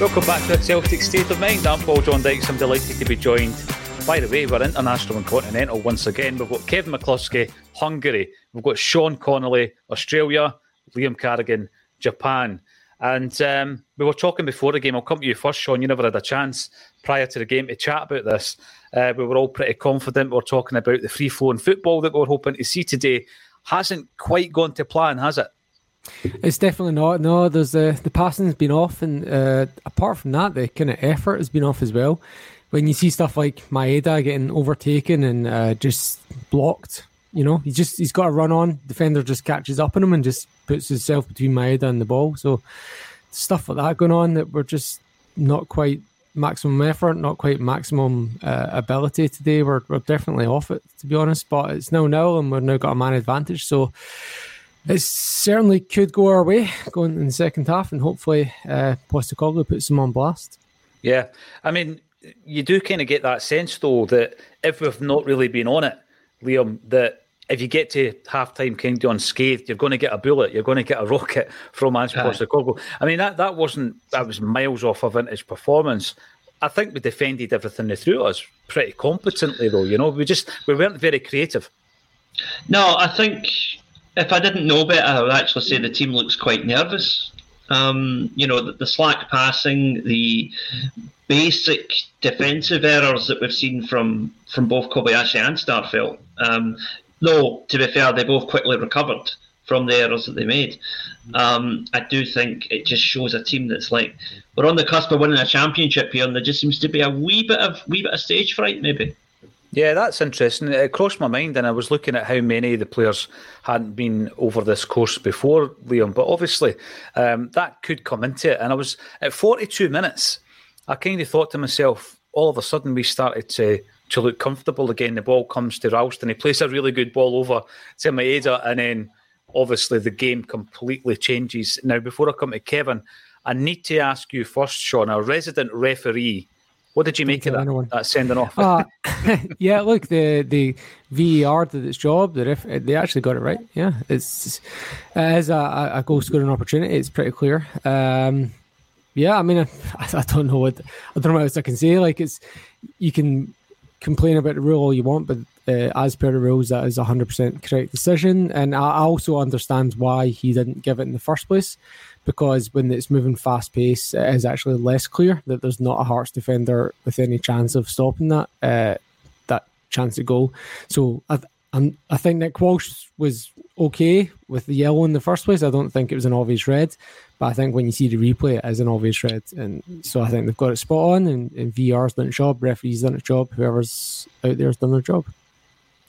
Welcome back to the Celtic State of Mind. I'm Paul John Dykes. I'm delighted to be joined. By the way, we're international and continental once again. We've got Kevin McCluskie, Hungary. We've got Sean Connolly, Australia. Liam Carrigan, Japan. And um, we were talking before the game. I'll come to you first, Sean. You never had a chance prior to the game to chat about this. Uh, we were all pretty confident. We were talking about the free flowing football that we we're hoping to see today. Hasn't quite gone to plan, has it? It's definitely not. No, there's the uh, the passing's been off, and uh, apart from that, the kind of effort has been off as well. When you see stuff like Maeda getting overtaken and uh, just blocked, you know, he just he's got a run on. Defender just catches up on him and just puts himself between Maeda and the ball. So stuff like that going on that we're just not quite maximum effort, not quite maximum uh, ability today. We're we're definitely off it to be honest. But it's now nil, and we've now got a man advantage. So it certainly could go our way going in the second half, and hopefully uh, Postecoglou puts them on blast. Yeah, I mean, you do kind of get that sense though that if we've not really been on it, Liam, that if you get to half time kind of unscathed, you're going to get a bullet, you're going to get a rocket from Ange Postecoglou. I mean, that that wasn't that was miles off of vintage performance. I think we defended everything they threw us pretty competently, though. You know, we just we weren't very creative. No, I think if I didn't know better, I would actually say the team looks quite nervous. Um, you know, the, the, slack passing, the basic defensive errors that we've seen from from both Kobayashi and Starfelt. Um, though, to be fair, they both quickly recovered from the errors that they made. Um, I do think it just shows a team that's like we're on the cusp of winning a championship here, and there just seems to be a wee bit of wee bit of stage fright, maybe. Yeah, that's interesting. It crossed my mind, and I was looking at how many of the players hadn't been over this course before, Liam. But obviously, um, that could come into it. And I was at 42 minutes. I kind of thought to myself, all of a sudden, we started to to look comfortable again. The ball comes to Ralston. He plays a really good ball over to Maeda, and then obviously the game completely changes. Now, before I come to Kevin, I need to ask you first, Sean, a resident referee what did you make of that, that sending off? Uh, yeah, look, the the VAR did its job. The ref, they actually got it right. Yeah, it's as a, a goal scoring opportunity. It's pretty clear. Um, yeah, I mean, I, I, don't know what I don't know what else I can say. Like, it's you can complain about the rule all you want, but uh, as per the rules, that is a hundred percent correct decision. And I also understand why he didn't give it in the first place because when it's moving fast pace, it is actually less clear that there's not a Hearts defender with any chance of stopping that uh, that chance to goal. So I, i think Nick Walsh was okay with the yellow in the first place. I don't think it was an obvious red, but I think when you see the replay, it is an obvious red. And so I think they've got it spot on, and, and VR's done its job, referees done its job, whoever's out there has done their job.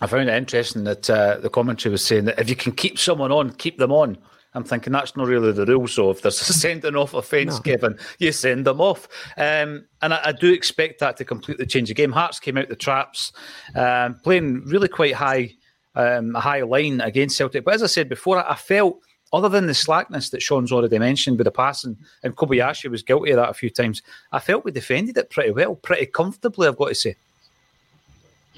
I found it interesting that uh, the commentary was saying that if you can keep someone on, keep them on. I'm thinking that's not really the rule. So if there's a sending off offence no. given, you send them off. Um, and I, I, do expect that to completely change the game. Hearts came out the traps, um, playing really quite high, um, a high line against Celtic. But as I said before, I, I felt other than the slackness that Sean's already mentioned with the passing, and Kobayashi was guilty of that a few times, I felt we defended it pretty well, pretty comfortably, I've got to say.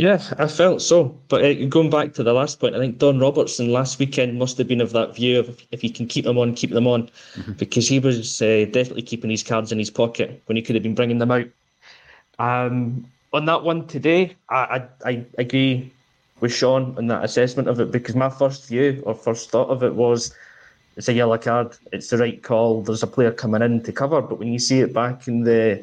Yeah, I felt so. But uh, going back to the last point, I think Don Robertson last weekend must have been of that view of if he can keep them on, keep them on, mm-hmm. because he was uh, definitely keeping his cards in his pocket when he could have been bringing them out. Um, on that one today, I, I, I agree with Sean on that assessment of it because my first view or first thought of it was it's a yellow card, it's the right call. There's a player coming in to cover, but when you see it back in the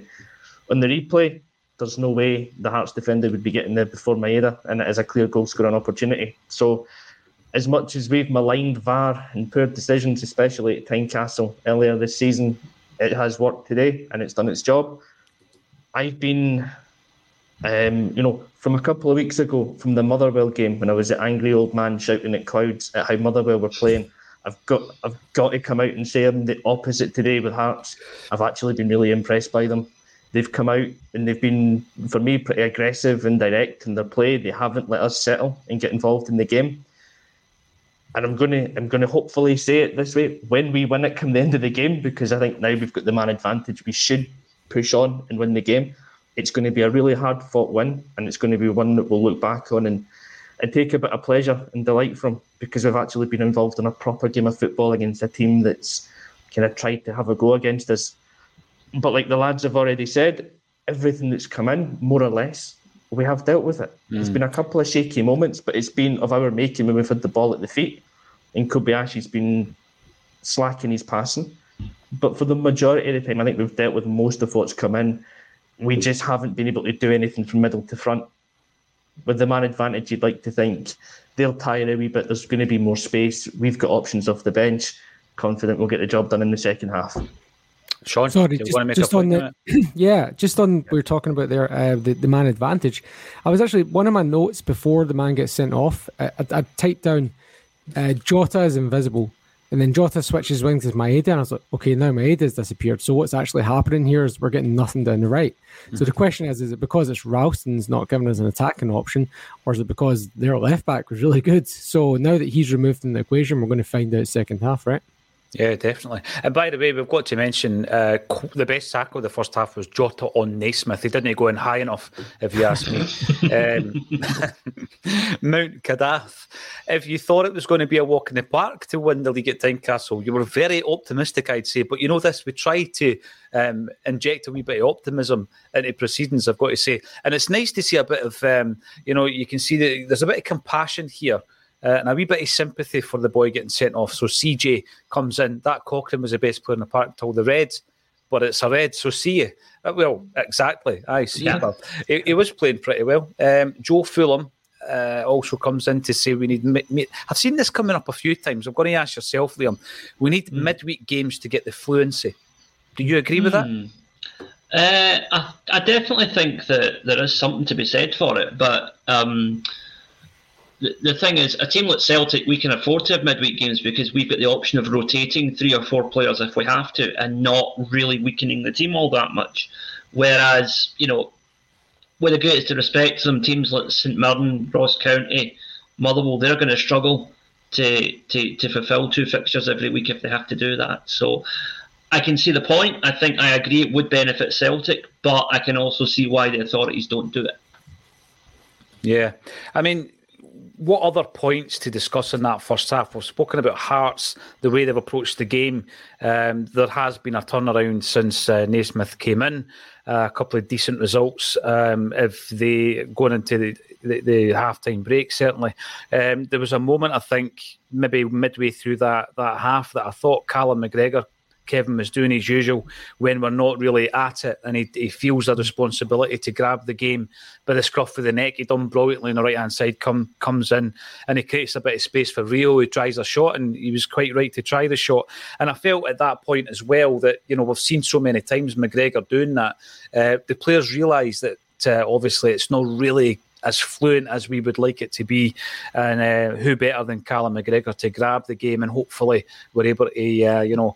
on the replay, there's no way the Hearts defender would be getting there before Maeda, and it is a clear goal scoring opportunity. So, as much as we've maligned VAR and poor decisions, especially at Tynecastle earlier this season, it has worked today and it's done its job. I've been, um, you know, from a couple of weeks ago from the Motherwell game when I was an angry old man shouting at clouds at how Motherwell were playing. I've got I've got to come out and say I'm the opposite today with Hearts. I've actually been really impressed by them they've come out and they've been, for me, pretty aggressive and direct in their play. They haven't let us settle and get involved in the game. And I'm gonna I'm gonna hopefully say it this way: when we win it come the end of the game, because I think now we've got the man advantage, we should push on and win the game. It's going to be a really hard fought win, and it's going to be one that we'll look back on and and take a bit of pleasure and delight from because we've actually been involved in a proper game of football against a team that's kind of tried to have a go against us but like the lads have already said, everything that's come in, more or less, we have dealt with it. Mm. There's been a couple of shaky moments, but it's been of our making when we've had the ball at the feet. And Kobayashi's been slacking his passing. But for the majority of the time, I think we've dealt with most of what's come in. We just haven't been able to do anything from middle to front. With the man advantage, you'd like to think they'll tire a wee bit. There's going to be more space. We've got options off the bench. Confident we'll get the job done in the second half. Sean, sorry, just, just on the yeah, just on we were talking about there uh, the the man advantage. I was actually one of my notes before the man gets sent off. I, I, I typed down uh, Jota is invisible, and then Jota switches wings with Maeda, and I was like, okay, now Maeda's disappeared. So what's actually happening here is we're getting nothing down the right. Mm-hmm. So the question is, is it because it's Ralston's not giving us an attacking option, or is it because their left back was really good? So now that he's removed from the equation, we're going to find out second half, right? Yeah, definitely. And by the way, we've got to mention uh, the best tackle of the first half was Jota on Naismith. He didn't go in high enough, if you ask me. um, Mount Cadath. If you thought it was going to be a walk in the park to win the league at Tynecastle, you were very optimistic, I'd say. But you know this, we try to um, inject a wee bit of optimism into proceedings, I've got to say. And it's nice to see a bit of, um, you know, you can see that there's a bit of compassion here uh, and a wee bit of sympathy for the boy getting sent off. So CJ comes in. That Cochrane was the best player in the park until the Reds, but it's a red. So see you. Uh, well, exactly. I see. Yeah. He, he, was playing pretty well. Um, Joe Fulham uh, also comes in to say we need. Mi- mi- I've seen this coming up a few times. I'm going to ask yourself, Liam. We need mm. midweek games to get the fluency. Do you agree with that? Hmm. Uh, I, I, definitely think that there is something to be said for it, but um, the, thing is, a team like Celtic, we can afford to have midweek games because we've got the option of rotating three or four players if we have to and not really weakening the team all that much. Whereas, you know, with the greatest respect them, teams like St Mirren, Ross County, Motherwell, they're going to struggle to, to, to fulfil two fixtures every week if they have to do that. So I can see the point. I think I agree it would benefit Celtic, but I can also see why the authorities don't do it. Yeah. I mean, what other points to discuss in that first half? We've spoken about Hearts, the way they've approached the game. Um, there has been a turnaround since uh, Naismith came in. Uh, a couple of decent results. Um, if they going into the, the, the half-time break, certainly um, there was a moment I think maybe midway through that that half that I thought Callum McGregor Kevin was doing his usual when we're not really at it, and he, he feels the responsibility to grab the game by the scruff of the neck. He done brilliantly on the right hand side. Come comes in and he creates a bit of space for Reo. He tries a shot, and he was quite right to try the shot. And I felt at that point as well that you know we've seen so many times McGregor doing that. Uh, the players realise that uh, obviously it's not really as fluent as we would like it to be. And uh, who better than Callum McGregor to grab the game and hopefully we're able to, uh, you know,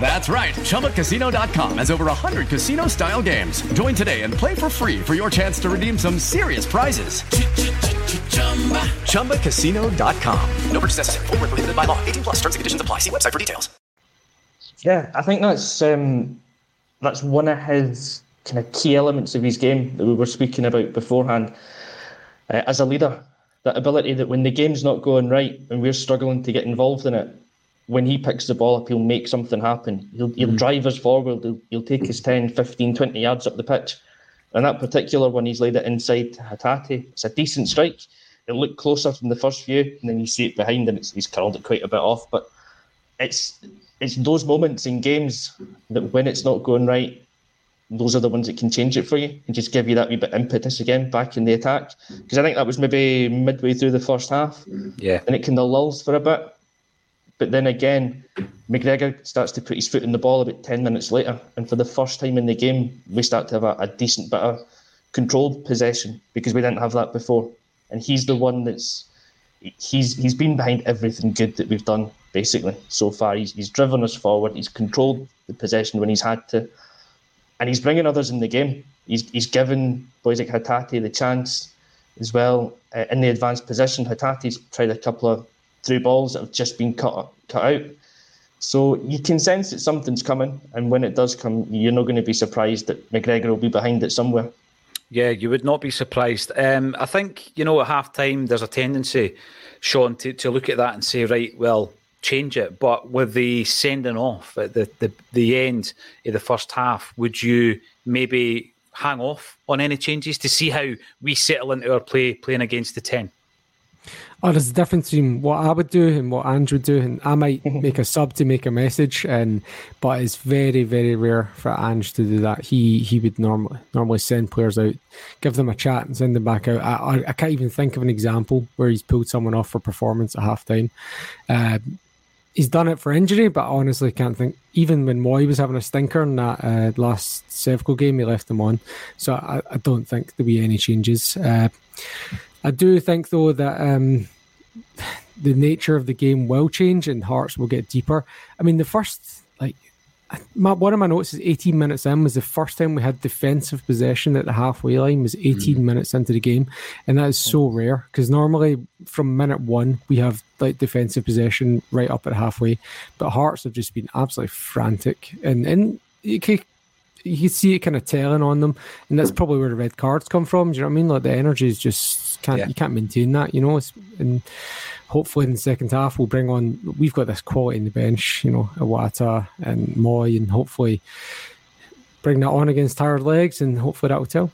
That's right. ChumbaCasino.com has over 100 casino style games. Join today and play for free for your chance to redeem some serious prizes. ChumbaCasino.com. No purchase necessary. Full prohibited by law. 18 plus terms and conditions apply. See website for details. Yeah, I think that's um, that's one of his kind of key elements of his game that we were speaking about beforehand. Uh, as a leader, that ability that when the game's not going right and we're struggling to get involved in it, when he picks the ball up, he'll make something happen. He'll, he'll mm-hmm. drive us forward. He'll, he'll take his 10, 15, 20 yards up the pitch. And that particular one, he's laid it inside to Hatate. It's a decent strike. It looked closer from the first view, and then you see it behind, and it's, he's curled it quite a bit off. But it's it's those moments in games that when it's not going right, those are the ones that can change it for you and just give you that wee bit impetus again back in the attack. Because I think that was maybe midway through the first half. Yeah. And it kind of lulls for a bit. But then again, McGregor starts to put his foot in the ball about 10 minutes later. And for the first time in the game, we start to have a, a decent bit of controlled possession because we didn't have that before. And he's the one that's he's he's been behind everything good that we've done basically so far. He's he's driven us forward. He's controlled the possession when he's had to, and he's bringing others in the game. He's he's given boys like Hatate the chance as well uh, in the advanced position. Hatate's tried a couple of through balls that have just been cut cut out. So you can sense that something's coming, and when it does come, you're not going to be surprised that McGregor will be behind it somewhere. Yeah, you would not be surprised. Um, I think you know at half time there's a tendency, Sean, to, to look at that and say, right, well, change it. But with the sending off at the, the, the end of the first half, would you maybe hang off on any changes to see how we settle into our play playing against the ten? Oh, there's a difference between what I would do and what Andrew would do, and I might make a sub to make a message, and but it's very, very rare for Ange to do that. He he would normally normally send players out, give them a chat, and send them back out. I, I, I can't even think of an example where he's pulled someone off for performance at half time. Uh, he's done it for injury, but honestly can't think. Even when Mooy was having a stinker in that uh, last Sevco game, he left him on. So I, I don't think there'll be any changes. Uh, I do think though that um, the nature of the game will change and Hearts will get deeper. I mean, the first like my, one of my notes is 18 minutes in was the first time we had defensive possession at the halfway line was 18 mm. minutes into the game, and that is so rare because normally from minute one we have like defensive possession right up at halfway, but Hearts have just been absolutely frantic and and you can, you can see it kind of telling on them, and that's probably where the red cards come from. Do you know what I mean? Like the energy is just can't yeah. you can't maintain that, you know. It's, and hopefully in the second half we'll bring on. We've got this quality in the bench, you know, Iwata and Mooy, and hopefully bring that on against tired legs, and hopefully that will tell.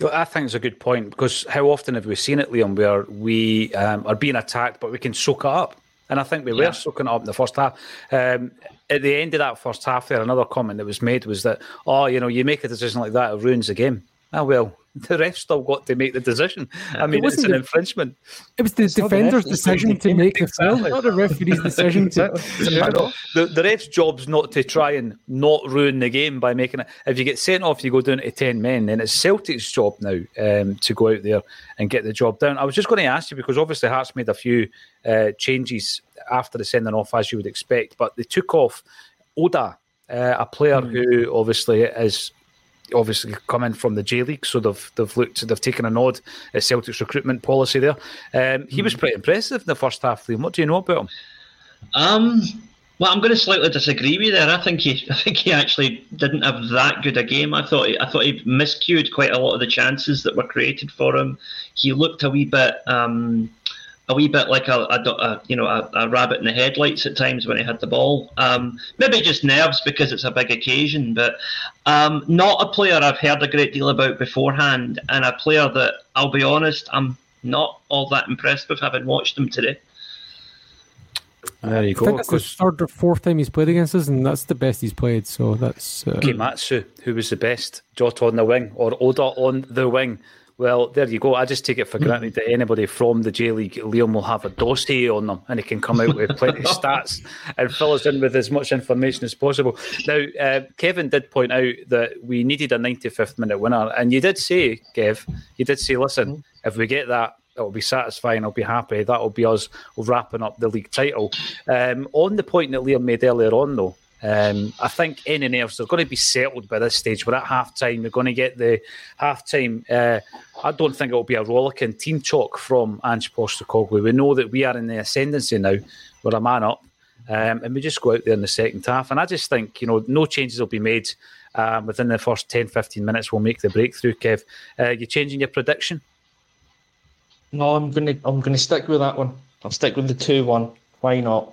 Well, I think it's a good point because how often have we seen it, Liam, where we um, are being attacked, but we can soak it up? And I think we yeah. were soaking it up in the first half. Um, at the end of that first half, there another comment that was made was that, oh, you know, you make a decision like that, it ruins the game. Oh well, the ref still got to make the decision. I mean, it wasn't an the, infringement. It was the it's defender's the decision to make the foul, not the referee's decision exactly. to. the, the ref's job's not to try and not ruin the game by making it. If you get sent off, you go down to 10 men, then it's Celtic's job now um, to go out there and get the job done. I was just going to ask you because obviously Hearts made a few uh, changes after the sending off, as you would expect, but they took off Oda, uh, a player mm. who obviously is obviously coming from the J League, so they've they've looked they've taken a nod at Celtic's recruitment policy there. Um, he was hmm. pretty impressive in the first half. Liam, what do you know about him? Um, well, I'm going to slightly disagree with you there. I think he, I think he actually didn't have that good a game. I thought, he, I thought he miscued quite a lot of the chances that were created for him. He looked a wee bit, um, a wee bit like a, a, a you know a, a, rabbit in the headlights at times when he had the ball. Um, maybe just nerves because it's a big occasion, but um, not a player I've heard a great deal about beforehand, and a player that I'll be honest, I'm not all that impressed with having watched him today. There you go. I think that's the third or fourth time he's played against us, and that's the best he's played. So that's uh... Matsu, who was the best, Jota on the wing or Oda on the wing. Well, there you go. I just take it for granted that anybody from the J League, Liam will have a dossier on them and he can come out with plenty of stats and fill us in with as much information as possible. Now, uh, Kevin did point out that we needed a 95th minute winner. And you did say, Kev, you did say, listen, if we get that, it'll be satisfying. I'll be happy. That'll be us wrapping up the league title. Um, on the point that Liam made earlier on, though, um, I think any nerves are going to be settled by this stage. We're at half time. We're going to get the half time. Uh, I don't think it'll be a rollicking team talk from Ange Postecoglou. We know that we are in the ascendancy now. We're a man up. Um, and we just go out there in the second half. And I just think, you know, no changes will be made um, within the first 10, 15 minutes. We'll make the breakthrough, Kev. Uh, you changing your prediction? No, I'm gonna I'm gonna stick with that one. I'll stick with the two one. Why not?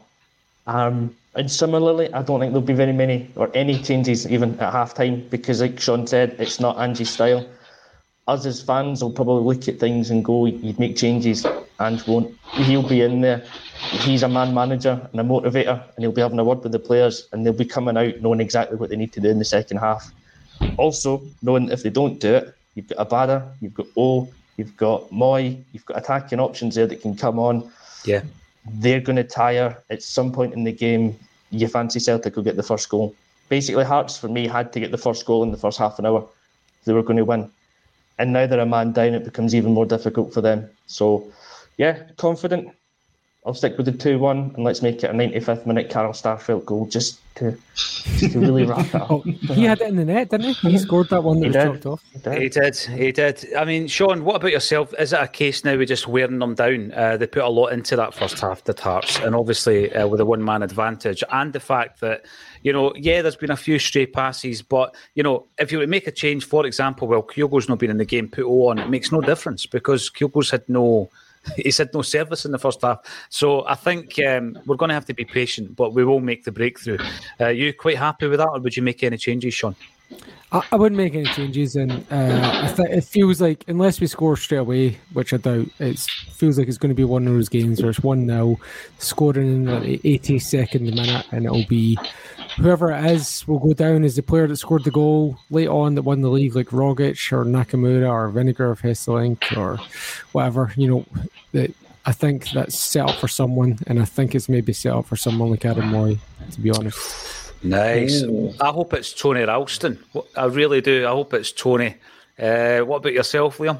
Um, and similarly, I don't think there'll be very many or any changes even at half time because, like Sean said, it's not Angie's style. Us as fans will probably look at things and go, "You'd make changes," and won't. He'll be in there. He's a man manager and a motivator, and he'll be having a word with the players, and they'll be coming out knowing exactly what they need to do in the second half. Also, knowing if they don't do it, you've got Abada, you've got O, You've got Mooy, You've got attacking options there that can come on. Yeah. They're going to tire at some point in the game. You fancy Celtic will get the first goal. Basically, Hearts for me had to get the first goal in the first half an hour. They were going to win, and now they're a man down. It becomes even more difficult for them. So, yeah, confident. I'll stick with the 2 1 and let's make it a 95th minute Carl Starfelt goal just to, just to really wrap it up. oh, he had it in the net, didn't he? He scored that one that he was did. off. He did. he did. He did. I mean, Sean, what about yourself? Is it a case now with just wearing them down? Uh, they put a lot into that first half, the Tarts, and obviously uh, with a one man advantage, and the fact that you know, yeah, there's been a few stray passes, but you know, if you would make a change, for example, well, Kyogo's not been in the game, put O on, it makes no difference because Kyogo's had no he's had no service in the first half. So I think um, we're going to have to be patient, but we will make the breakthrough. Uh, are you quite happy with that, or would you make any changes, Sean? I, I wouldn't make any changes, and uh, it feels like unless we score straight away, which I doubt, it feels like it's going to be one of those games where it's one 0 scoring in the 82nd minute, and it'll be whoever it is will go down as the player that scored the goal late on that won the league, like Rogic or Nakamura or Vennegoor of Hesselink or whatever. You know, that I think that's set up for someone, and I think it's maybe set up for someone like Adam Mooy, to be honest. Nice. Ooh. I hope it's Tony Ralston. I really do. I hope it's Tony. Uh, what about yourself, Liam?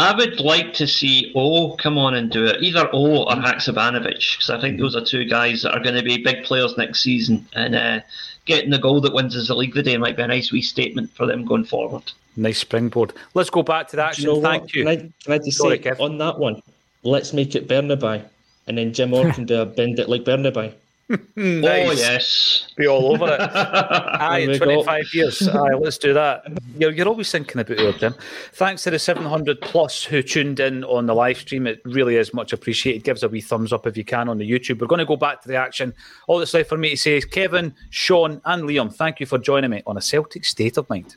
I would like to see O come on and do it, either O or Haksabanovic, because I think those are two guys that are going to be big players next season. And uh, getting the goal that wins us the league today might be a nice wee statement for them going forward. Nice springboard. Let's go back to that action. You know Thank what? you. Can I, can I just Sorry, say Kev. on that one, let's make it Bernabei, and then Jim Orr can do a bend it like Bernabei. nice. Oh yes, be all over it. Aye, in twenty five years. Aye, let's do that. You're, you're always thinking about it, Tim. Thanks to the seven hundred plus who tuned in on the live stream. It really is much appreciated. Give us a wee thumbs up if you can on the YouTube. We're going to go back to the action. All that's left for me to say is Kevin, Sean, and Liam. Thank you for joining me on a Celtic State of Mind.